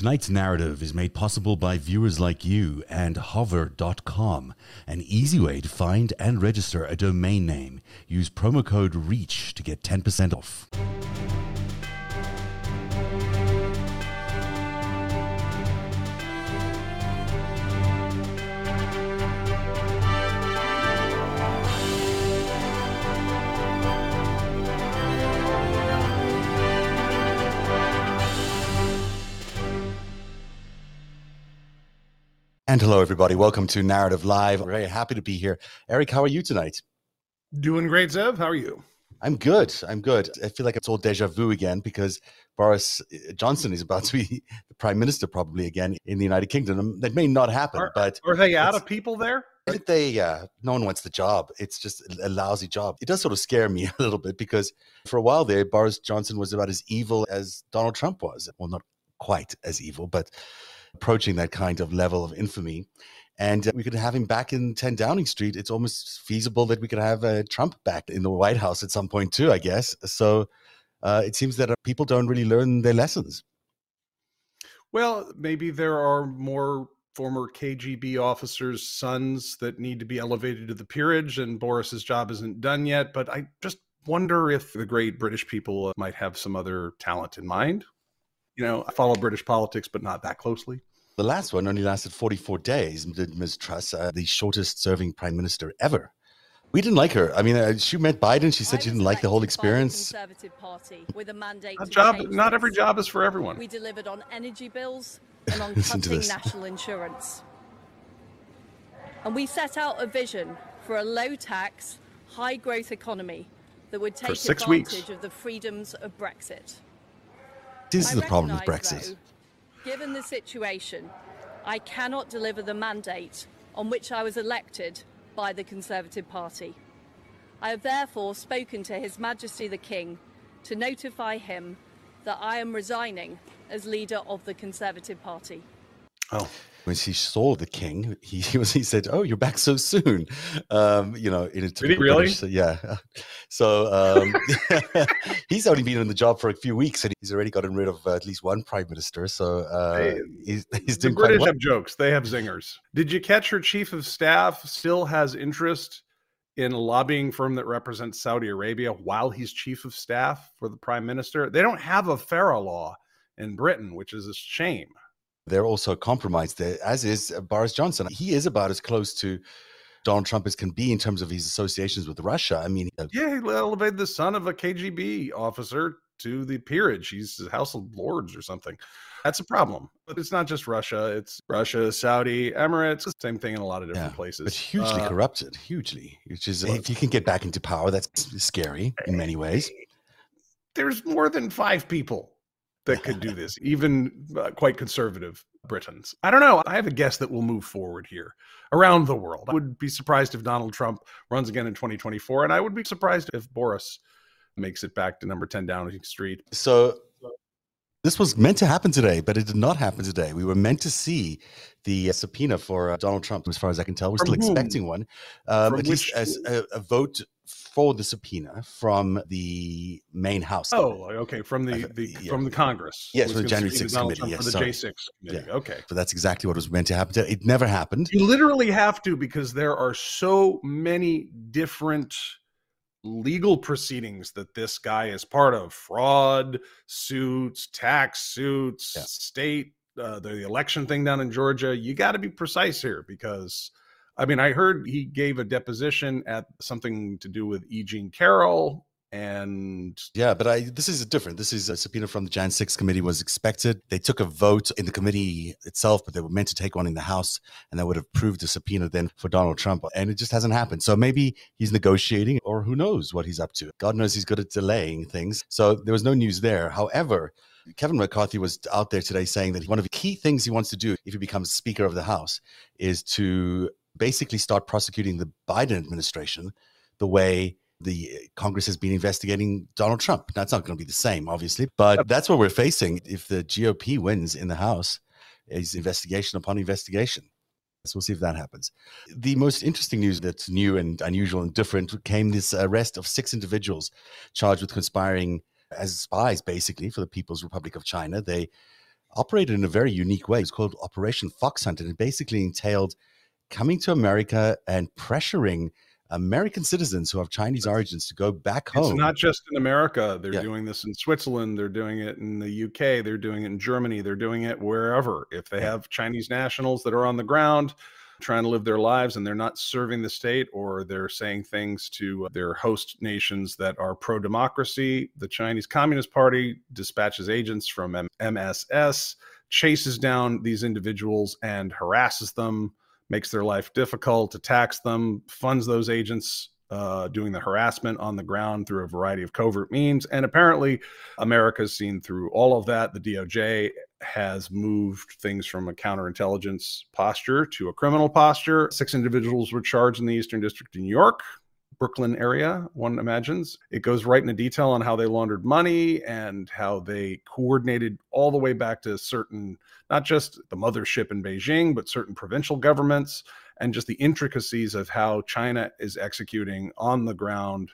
Tonight's narrative is made possible by viewers like you and hover.com, an easy way to find and register a domain name. Use promo code REACH to get 10% off. And hello, everybody. Welcome to Narativ Live. Very happy to be here. Eric, how are you tonight? Doing great, Zev. How are you? I'm good. I'm good. I feel like it's all deja vu again because Boris Johnson is about to be the prime minister probably again in the United Kingdom. That may not happen, are, but are they out of people there? They, uh, no one wants the job. It's just a lousy job. It does sort of scare me a little bit because for a while there, Boris Johnson was about as evil as Donald Trump was. Well, not quite as evil, but approaching that kind of level of infamy. And uh, we could have him back in 10 Downing Street. It's almost feasible that we could have uh, Trump back in the White House at some point, too, I guess. So uh, it seems that uh, people don't really learn their lessons. Well, maybe there are more former KGB officers' sons that need to be elevated to the peerage, and Boris's job isn't done yet. But I just wonder if the great British people uh, might have some other talent in mind you know, I follow British politics, but not that closely. The last one only lasted 44 days, did Ms. Truss, uh, the shortest serving prime minister ever. We didn't like her. I mean, uh, she met Biden. She said she didn't like the whole experience. Conservative Party with a mandate a job, not every job is for everyone. We delivered on energy bills and on cutting national insurance. And we set out a vision for a low tax, high growth economy that would take advantage weeks. of the freedoms of Brexit. This is the problem with Brexit. Though, given the situation, I cannot deliver the mandate on which I was elected by the Conservative Party. I have therefore spoken to His Majesty the King to notify him that I am resigning as leader of the Conservative Party. Oh when she saw the king, he, he was he said, "Oh, you're back so soon," um, you know, in a typical really? British, yeah. So um, he's only been in the job for a few weeks, and he's already gotten rid of uh, at least one prime minister. So uh, hey, he's, he's the British well. have jokes; they have zingers. Did you catch her chief of staff still has interest? in a lobbying firm that represents Saudi Arabia while he's chief of staff for the prime minister. They don't have a FARA law in Britain, which is a shame they're also compromised there, as is uh, Boris Johnson. He is about as close to Donald Trump as can be in terms of his associations with Russia. I mean, uh, yeah, he elevated the son of a KGB officer to the peerage. He's the House of Lords or something. That's a problem. But it's not just Russia. It's Russia, Saudi, Emirates, same thing in a lot of different yeah, places. But hugely uh, corrupted, hugely. Which is, if you can get back into power, that's scary in many ways. There's more than five people that could do this, even uh, quite conservative Britons. I don't know. I have a guess that we'll move forward here around the world. I would be surprised if Donald Trump runs again in 2024, and I would be surprised if Boris makes it back to number 10 Downing Street. So this was meant to happen today, but it did not happen today. We were meant to see the uh, subpoena for uh, Donald Trump, as far as I can tell. We're From still whom? expecting one, um, at least as a, a vote for the subpoena from the main house. Oh, okay, from the, the yeah. from the Congress. Yes, from the January 6th committee. Yes, for the J six committee. Yeah. Okay, so that's exactly what was meant to happen. It never happened. You literally have to because there are so many different legal proceedings that this guy is part of: fraud suits, tax suits, yeah. state. Uh, the election thing down in Georgia. You got to be precise here because I mean, I heard he gave a deposition at something to do with E. Jean Carroll and yeah but i this is different. This is a subpoena from the jan 6 committee was expected. They took a vote in the committee itself but they were meant to take one in the house and that would have proved the subpoena then for donald trump and it just hasn't happened. So maybe he's negotiating or who knows what he's up to. God knows he's good at delaying things. So there was no news there. However Kevin McCarthy was out there today saying that one of the key things he wants to do if he becomes Speaker of the House is to basically start prosecuting the Biden administration the way the uh, Congress has been investigating Donald Trump. That's not going to be the same, obviously, but that's what we're facing if the GOP wins in the House is investigation upon investigation. So we'll see if that happens. The most interesting news that's new and unusual and different came this arrest of six individuals charged with conspiring as spies, basically, for the People's Republic of China. They operated in a very unique way. It's called Operation Fox Hunt, and it basically entailed coming to America and pressuring American citizens who have Chinese origins to go back home. It's not just in America. They're yeah. doing this in Switzerland. They're doing it in the UK. They're doing it in Germany. They're doing it wherever. If they have Chinese nationals that are on the ground trying to live their lives and they're not serving the state or they're saying things to their host nations that are pro democracy, the Chinese Communist Party dispatches agents from MSS, chases down these individuals and harasses them makes their life difficult, attacks them, funds those agents uh, doing the harassment on the ground through a variety of covert means. And apparently, America's seen through all of that. The DOJ has moved things from a counterintelligence posture to a criminal posture. Six individuals were charged in the Eastern District of New York. Brooklyn area, one imagines. It goes right into detail on how they laundered money and how they coordinated all the way back to certain, not just the mothership in Beijing, but certain provincial governments and just the intricacies of how China is executing on the ground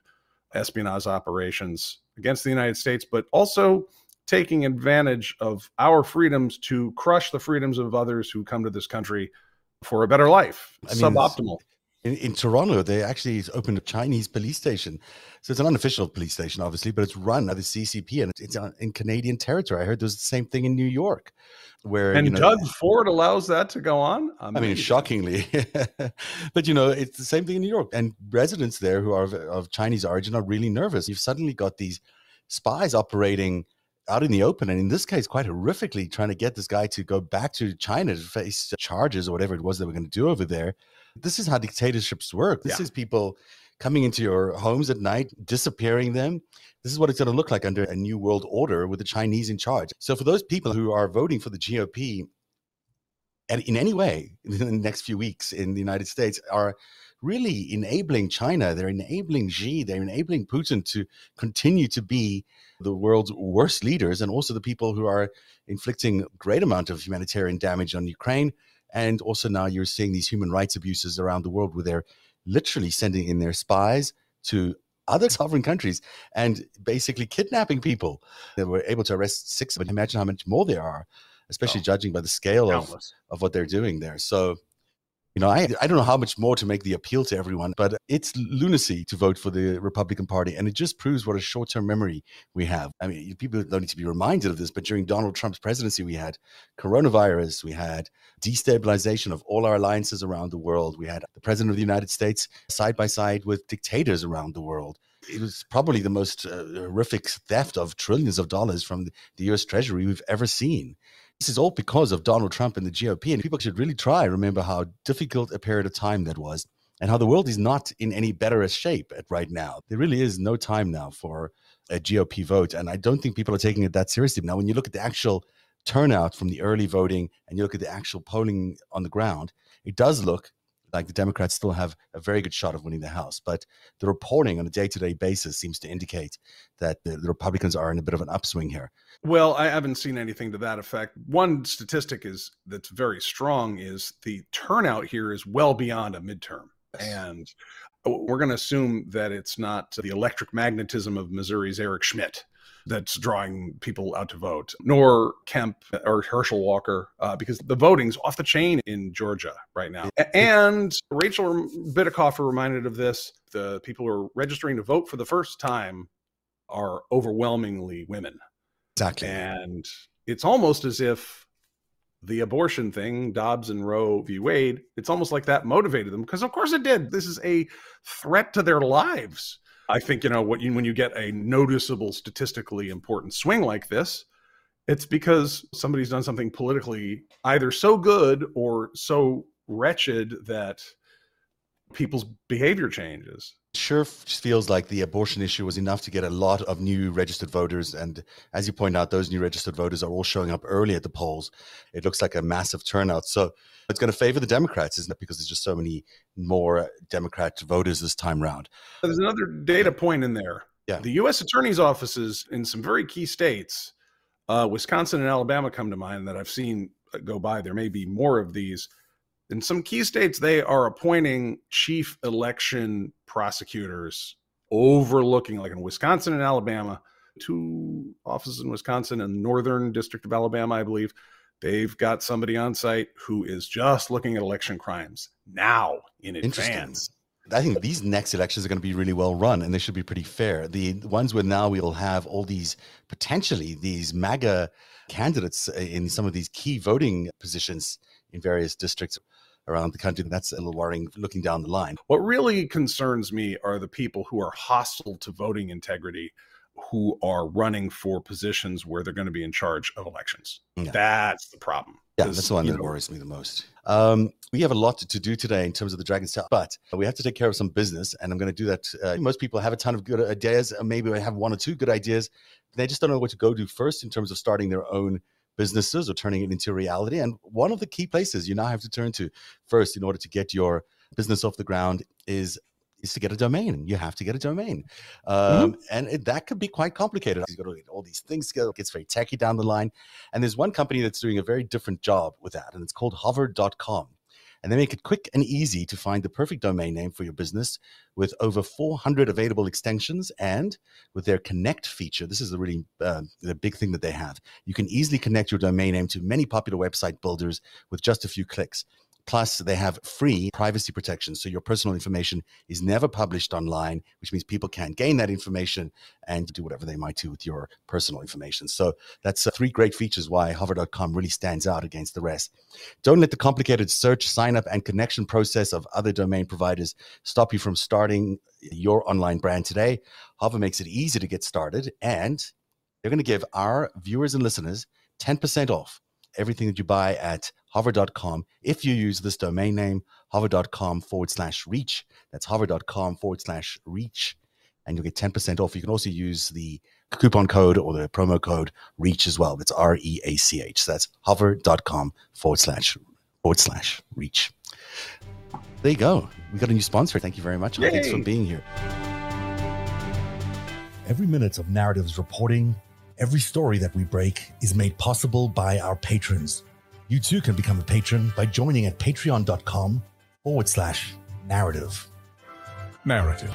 espionage operations against the United States, but also taking advantage of our freedoms to crush the freedoms of others who come to this country for a better life. I mean, Suboptimal in, in Toronto, they actually opened a Chinese police station. So it's an unofficial police station, obviously, but it's run by the CCP and it's in Canadian territory. I heard there's the same thing in New York, where and you know, Doug Ford allows that to go on. Amazing. I mean, shockingly, but you know, it's the same thing in New York, and residents there who are of, of Chinese origin are really nervous. You've suddenly got these spies operating out in the open, and in this case, quite horrifically, trying to get this guy to go back to China to face charges or whatever it was they were going to do over there. This is how dictatorships work. This yeah. is people coming into your homes at night, disappearing them. This is what it's going to look like under a new world order with the Chinese in charge. So, for those people who are voting for the GOP, and in any way in the next few weeks in the United States, are really enabling China. They're enabling Xi. They're enabling Putin to continue to be the world's worst leaders, and also the people who are inflicting great amount of humanitarian damage on Ukraine and also now you're seeing these human rights abuses around the world where they're literally sending in their spies to other sovereign countries and basically kidnapping people. They were able to arrest six, but imagine how much more there are, especially oh, judging by the scale of, of what they're doing there. So you know, I, I don't know how much more to make the appeal to everyone, but it's lunacy to vote for the Republican Party. And it just proves what a short term memory we have. I mean, people don't need to be reminded of this, but during Donald Trump's presidency, we had coronavirus, we had destabilization of all our alliances around the world, we had the president of the United States side by side with dictators around the world. It was probably the most uh, horrific theft of trillions of dollars from the US Treasury we've ever seen. This is all because of Donald Trump and the GOP. And people should really try remember how difficult a period of time that was and how the world is not in any better shape at right now. There really is no time now for a GOP vote. And I don't think people are taking it that seriously. Now, when you look at the actual turnout from the early voting and you look at the actual polling on the ground, it does look like the Democrats still have a very good shot of winning the House. But the reporting on a day to day basis seems to indicate that the, the, Republicans are in a bit of an upswing here. Well, I haven't seen anything to that effect. One statistic is that's very strong is the turnout here is well beyond a midterm. And we're going to assume that it's not the electric magnetism of Missouri's Eric Schmitt that's drawing people out to vote, nor Kemp or Herschel Walker, uh, because the voting's off the chain in Georgia right now. And Rachel Bitecofer reminded of this. The people who are registering to vote for the first time are overwhelmingly women. Exactly. And it's almost as if the abortion thing, Dobbs and Roe v. Wade, it's almost like that motivated them because, of course, it did. This is a threat to their lives. I think you know what you when you get a noticeable statistically important swing like this, it's because somebody's done something politically either so good or so wretched that people's behavior changes sure feels like the abortion issue was enough to get a lot of new registered voters. And as you point out, those new registered voters are all showing up early at the polls. It looks like a massive turnout. So it's going to favor the Democrats, isn't it? Because there's just so many more Democrat voters this time round. There's another data point in there. Yeah. The U.S. attorney's offices in some very key states, uh, Wisconsin and Alabama come to mind that I've seen go by. There may be more of these in some key states, they are appointing chief election prosecutors overlooking, like in Wisconsin and Alabama, two offices in Wisconsin and Northern District of Alabama, I believe. They've got somebody on site who is just looking at election crimes now in advance. I think these next elections are going to be really well run and they should be pretty fair. The ones where now we'll have all these potentially these MAGA candidates uh, in some of these key voting positions in various districts around the country. That's a little worrying looking down the line. What really concerns me are the people who are hostile to voting integrity who are running for positions where they're going to be in charge of elections. Yeah. That's the problem. Yeah, that's the one that know, worries me the most. Um, we have a lot to, do today in terms of the Dragon's Tail, but we have to take care of some business, and I'm going to do that. Uh, most people have a ton of good ideas, maybe they have one or two good ideas. They just don't know what to go do first in terms of starting their own businesses or turning it into reality. And one of the key places you now have to turn to first in order to get your business off the ground is is to get a domain. You have to get a domain, um, mm-hmm. and it, that could be quite complicated. You've got to get all these things together. It gets very techy down the line. And there's one company that's doing a very different job with that, and it's called Hover.com. And they make it quick and easy to find the perfect domain name for your business with over 400 available extensions and with their connect feature. This is the really uh, the big thing that they have. You can easily connect your domain name to many popular website builders with just a few clicks. Plus, they have free privacy protection. So your personal information is never published online, which means people can't gain that information and do whatever they might do with your personal information. So that's uh, three great features why hover.com really stands out against the rest. Don't let the complicated search, sign up, and connection process of other domain providers stop you from starting your online brand today. Hover makes it easy to get started, and they're going to give our viewers and listeners 10% off everything that you buy at hover.com if you use this domain name, hover.com forward slash reach. That's hover.com forward slash reach. And you'll get 10% off. You can also use the coupon code or the promo code reach as well. That's R E A C H. So that's hover.com forward slash forward slash reach. There you go. We got a new sponsor. Thank you very much. Yay. Thanks for being here. Every minute of Narativ's reporting, every story that we break is made possible by our patrons. You too can become a patron by joining at patreon.com forward slash narativ. Narativ,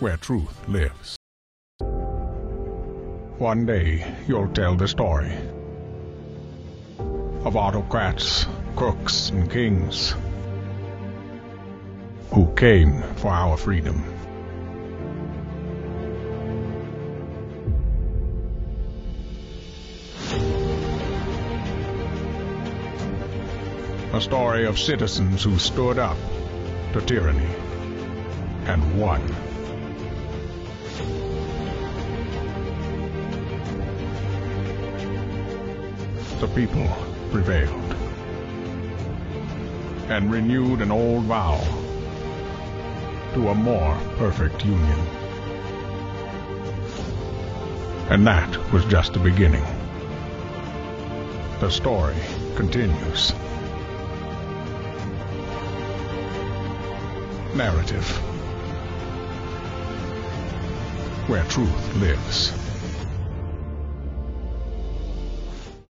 where truth lives. One day you'll tell the story of autocrats, crooks, and kings who came for our freedom. A story of citizens who stood up to tyranny and won. The people prevailed and renewed an old vow to a more perfect union. And that was just the beginning. The story continues. Narrative where truth lives.